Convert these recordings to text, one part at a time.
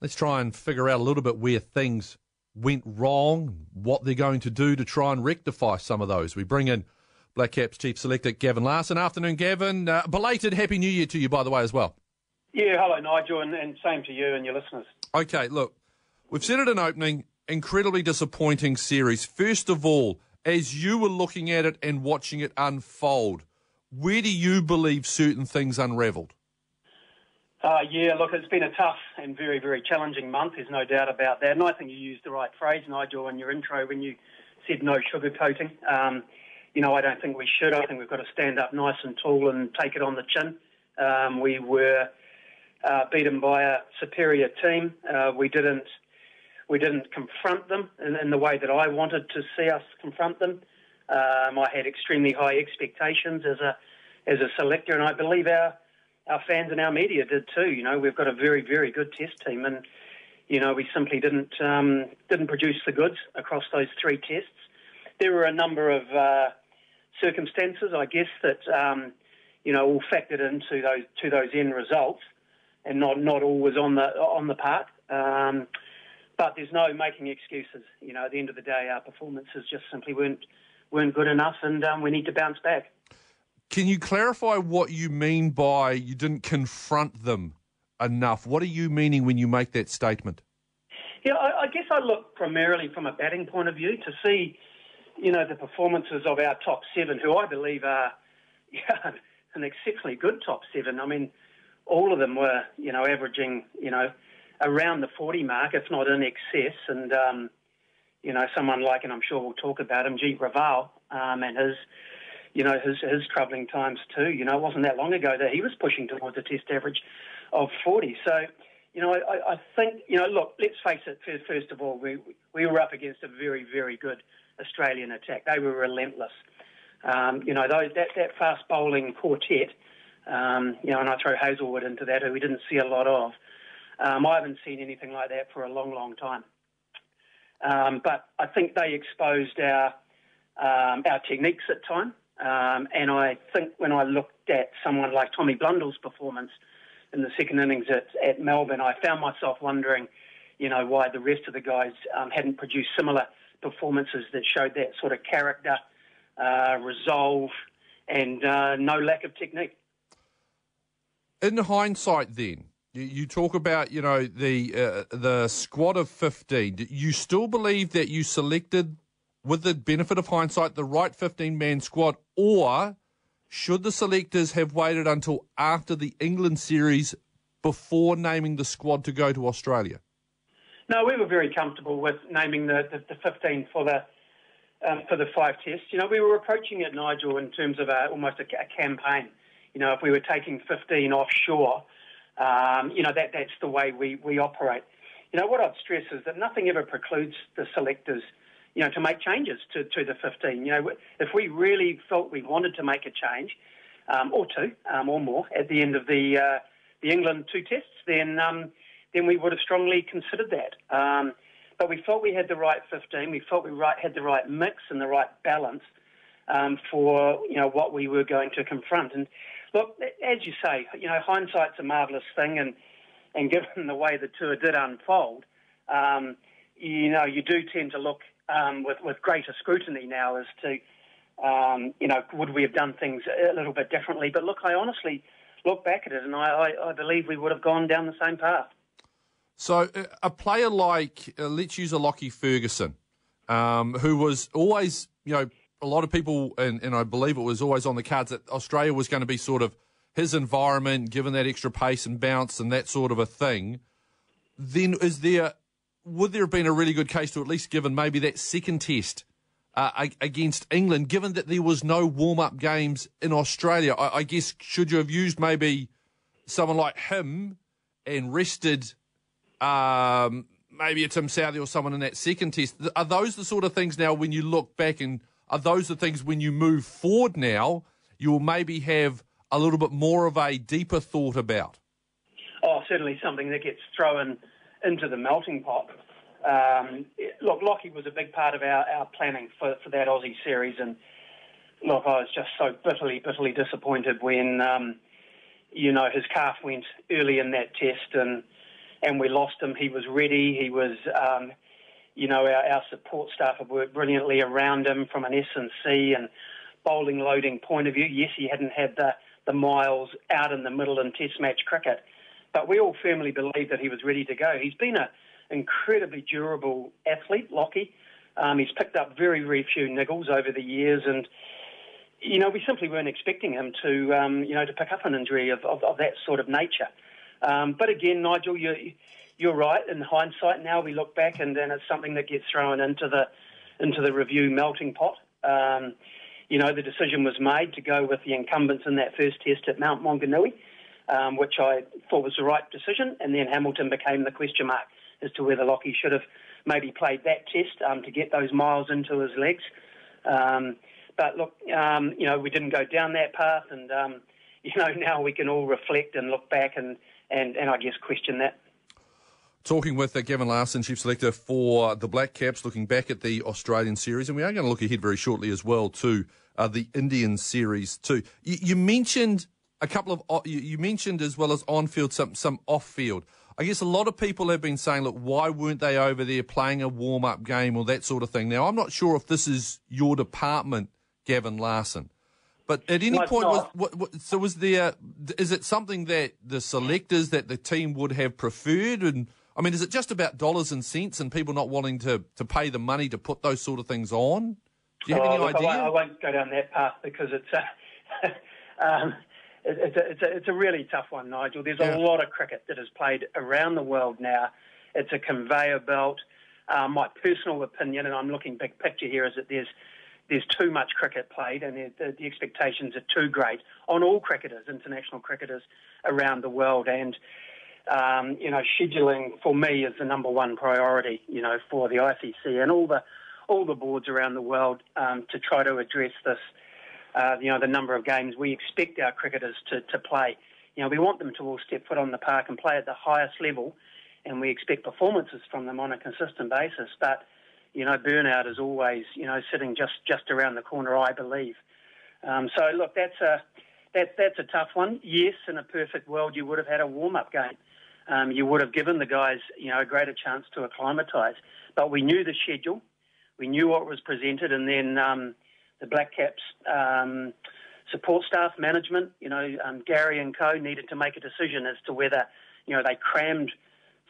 Let's try and figure out a little bit where things went wrong, what they're going to do to try and rectify some of those. We bring in Black Caps Chief Selector Gavin Larsen. Afternoon, Gavin. Uh, belated Happy New Year to you, by the way, as well. Yeah, hello, Nigel, and, and same to you and your listeners. Okay, look, we've said it in opening, incredibly disappointing series. First of all, as you were looking at it and watching it unfold, where do you believe certain things unravelled? Uh, yeah, look, it's been a tough and very, very challenging month. There's no doubt about that. And I think you used the right phrase, Nigel, in your intro when you said no sugarcoating. Um, you know, I don't think we should. I think we've got to stand up nice and tall and take it on the chin. Um, we were uh, beaten by a superior team. Uh, we didn't we didn't confront them in, in, the way that I wanted to see us confront them. Um, I had extremely high expectations as a as a selector, and I believe our our fans and our media did too. You know, we've got a very very good test team, and you know we simply didn't um, didn't produce the goods across those three tests. There were a number of uh, circumstances, I guess, that um, you know all factored into those to those end results, and not not all was on the on the part. Um, but there's no making excuses. You know, at the end of the day, our performances just simply weren't weren't good enough, and um, we need to bounce back. Can you clarify what you mean by you didn't confront them enough? What are you meaning when you make that statement? Yeah, I, I guess I look primarily from a batting point of view to see, you know, the performances of our top seven, who I believe are yeah, an exceptionally good top seven. I mean, all of them were, you know, averaging, you know, around the 40 mark, if not in excess. And, um, you know, someone like, and I'm sure we'll talk about him, Jeet Raval, um, and his, you know, his, his troubling times too. You know, it wasn't that long ago that he was pushing towards a test average of 40. So, you know, I, I think, you know, look, let's face it, first of all, we, we were up against a very, very good Australian attack. They were relentless. Um, you know, those, that, that fast bowling quartet, um, you know, and I throw Hazlewood into that, who we didn't see a lot of. Um, I haven't seen anything like that for a long, long time. Um, but I think they exposed our um, our techniques at time, um, and I think when I looked at someone like Tommy Blundell's performance in the second innings at, at Melbourne, I found myself wondering, you know, why the rest of the guys um, hadn't produced similar performances that showed that sort of character, uh, resolve, and uh, no lack of technique. In hindsight, then, you talk about, you know, the uh, the squad of 15. Do you still believe that you selected, with the benefit of hindsight, the right 15 man squad, or should the selectors have waited until after the England series before naming the squad to go to Australia? No, we were very comfortable with naming the, the, the 15 for the um, for the five tests. You know, we were approaching it, Nigel, in terms of a, almost a, a campaign. You know, if we were taking 15 offshore um, you know, that, that's the way we, we operate. You know, what I'd stress is that nothing ever precludes the selectors, you know, to make changes to, to the 15. You know, if we really felt we wanted to make a change, um, or two, um, or more, at the end of the, uh, the England two tests, then, um, then we would have strongly considered that. Um, but we felt we had the right 15. We felt we right, had the right mix and the right balance um, for you know what we were going to confront. And Look, as you say, you know, hindsight's a marvellous thing, and and given the way the tour did unfold, um, you know, you do tend to look um, with with greater scrutiny now as to, um, you know, would we have done things a little bit differently? But look, I honestly look back at it, and I, I, I believe we would have gone down the same path. So, uh, a player like, uh, let's use a Lockie Ferguson, um, who was always, you know, a lot of people, and, and I believe it was always on the cards that Australia was going to be sort of his environment, given that extra pace and bounce and that sort of a thing. Then is there would there have been a really good case to at least given maybe that second test uh, against England, given that there was no warm up games in Australia? I, I, guess should you have used maybe someone like him and rested um, maybe a Tim Southee or someone in that second test? Are those the sort of things now when you look back and are those the things when you move forward now, you'll maybe have a little bit more of a deeper thought about? Oh, certainly something that gets thrown into the melting pot. Um, look, Lockie was a big part of our, our planning for, for that Aussie series, and look, I was just so bitterly, bitterly disappointed when, um, you know, his calf went early in that test, and and we lost him. He was ready. He was, um, you know, our, our support staff have worked brilliantly around him from an S and C and bowling loading point of view. Yes, he hadn't had the the miles out in the middle in Test match cricket, but we all firmly believe that he was ready to go. He's been an incredibly durable athlete, Lockie. Um, he's picked up very, very few niggles over the years, and you know we simply weren't expecting him to, um, you know, to pick up an injury of, of, of that sort of nature. Um, but again, Nigel, you, you're right. In hindsight, now we look back, and then it's something that gets thrown into the into the review melting pot. Um, you know, the decision was made to go with the incumbents in that first test at Mount Maunganui, um, which I thought was the right decision, and then Hamilton became the question mark as to whether Lockie should have maybe played that test um, to get those miles into his legs. Um, but look, um, you know, we didn't go down that path, and um, you know, now we can all reflect and look back and, and, and I guess question that. Talking with uh, Gavin Larsen, Chief Selector for the Black Caps, looking back at the Australian series, and we are going to look ahead very shortly as well to uh, the Indian series too. You, mentioned a couple of, uh, you mentioned as well as on-field some some off-field. I guess a lot of people have been saying, look, why weren't they over there playing a warm-up game or that sort of thing? Now, I'm not sure if this is your department, Gavin Larsen, but at any no, point, was, what, what, so was there? Is it something that the selectors that the team would have preferred and I mean, is it just about dollars and cents and people not wanting to, to pay the money to put those sort of things on? Do you have oh, any look, idea? I won't, I won't, go down that path because it's a, um, it's, a, it's, a, it's a really tough one, Nigel. There's yeah. a lot of cricket that is played around the world now. It's a conveyor belt. Uh, my personal opinion, and I'm looking big picture here, is that there's there's too much cricket played, and the, the expectations are too great on all cricketers, international cricketers around the world, and um, you know, scheduling for me is the number one priority, you know, for the ICC and all the all the boards around the world um, to try to address this. Uh, you know, the number of games we expect our cricketers to, to play. You know, we want them to all step foot on the park and play at the highest level, and we expect performances from them on a consistent basis. But you know, burnout is always you know sitting just just around the corner, I believe. Um, so look, that's a that, that's a tough one. Yes, in a perfect world, you would have had a warm up game um, you would have given the guys, you know, a greater chance to acclimatise. But we knew the schedule, we knew what was presented, and then um, the Black Caps um, support staff, management, you know, um, Gary and co needed to make a decision as to whether, you know, they crammed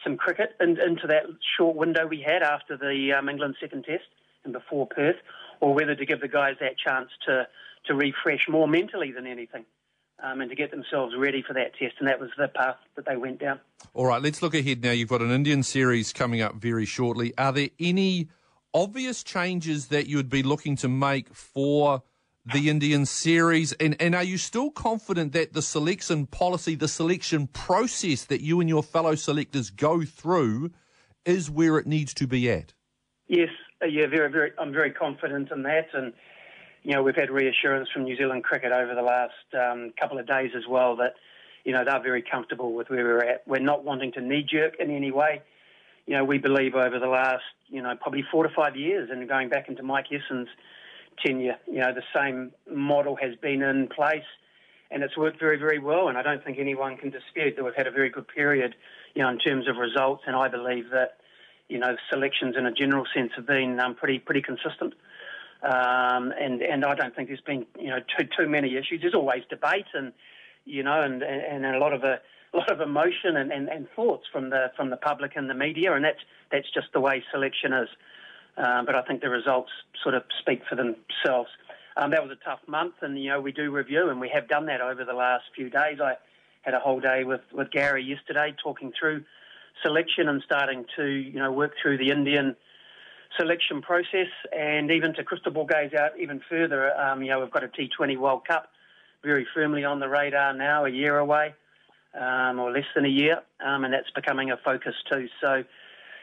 some cricket in, into that short window we had after the um, England second test and before Perth, or whether to give the guys that chance to to refresh more mentally than anything um, and to get themselves ready for that test. And that was the path that they went down. All right, let's look ahead now. You've got an Indian series coming up very shortly. Are there any obvious changes that you would be looking to make for the Indian series? And, and are you still confident that the selection policy, the selection process that you and your fellow selectors go through is where it needs to be at? Yes, uh, yeah, very, very. I'm very confident in that, and you know, we've had reassurance from New Zealand cricket over the last um, couple of days as well that, you know, they're very comfortable with where we're at. We're not wanting to knee jerk in any way. You know, we believe over the last, you know, probably four to five years, and going back into Mike Hesson's tenure, you know, the same model has been in place, and it's worked very, very well. And I don't think anyone can dispute that we've had a very good period, you know, in terms of results. And I believe that, you know, selections in a general sense have been um, pretty, pretty consistent. Um, and and I don't think there's been you know too too many issues. There's always debate and you know and and, and a lot of a, a lot of emotion and, and, and thoughts from the from the public and the media, and that's that's just the way selection is. Um, but I think the results sort of speak for themselves. Um, that was a tough month, and you know we do review, and we have done that over the last few days. I had a whole day with, with Gary yesterday talking through selection and starting to you know work through the Indian selection process, and even to crystal ball gaze out even further, um, you know, we've got a T20 World Cup very firmly on the radar now, a year away, um, or less than a year, um, and that's becoming a focus too. So,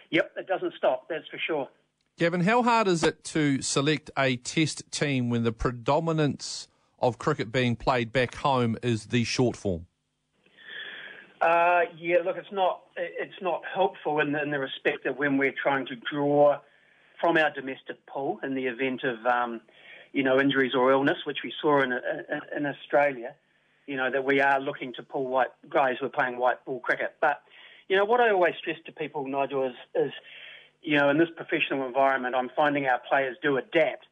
yep, it doesn't stop, that's for sure. Gavin, how hard is it to select a test team when the predominance of cricket being played back home is the short form? Uh, yeah, look, it's not it's not helpful in, in the respect that when we're trying to draw from our domestic pool in the event of, um, you know, injuries or illness, which we saw in, in Australia, you know, that we are looking to pull white guys who are playing white ball cricket. But, you know, what I always stress to people, Nigel, is, is you know, in this professional environment, I'm finding our players do adapt.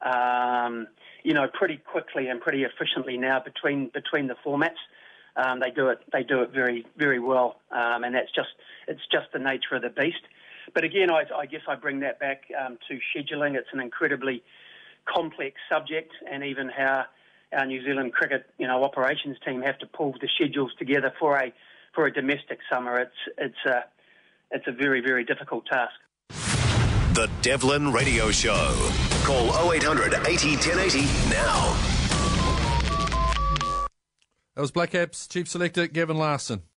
Um, you know, pretty quickly and pretty efficiently now between between the formats. Um, they do it. They do it very very well, um, and that's just it's just the nature of the beast. But again, I, I guess I bring that back um, to scheduling. It's an incredibly complex subject, and even how our New Zealand cricket, you know, operations team have to pull the schedules together for a for a domestic summer. It's it's a it's a very very difficult task. The Devlin Radio Show. Call 0800 80 1080 now. That was Black Caps Chief Selector Gavin Larsen.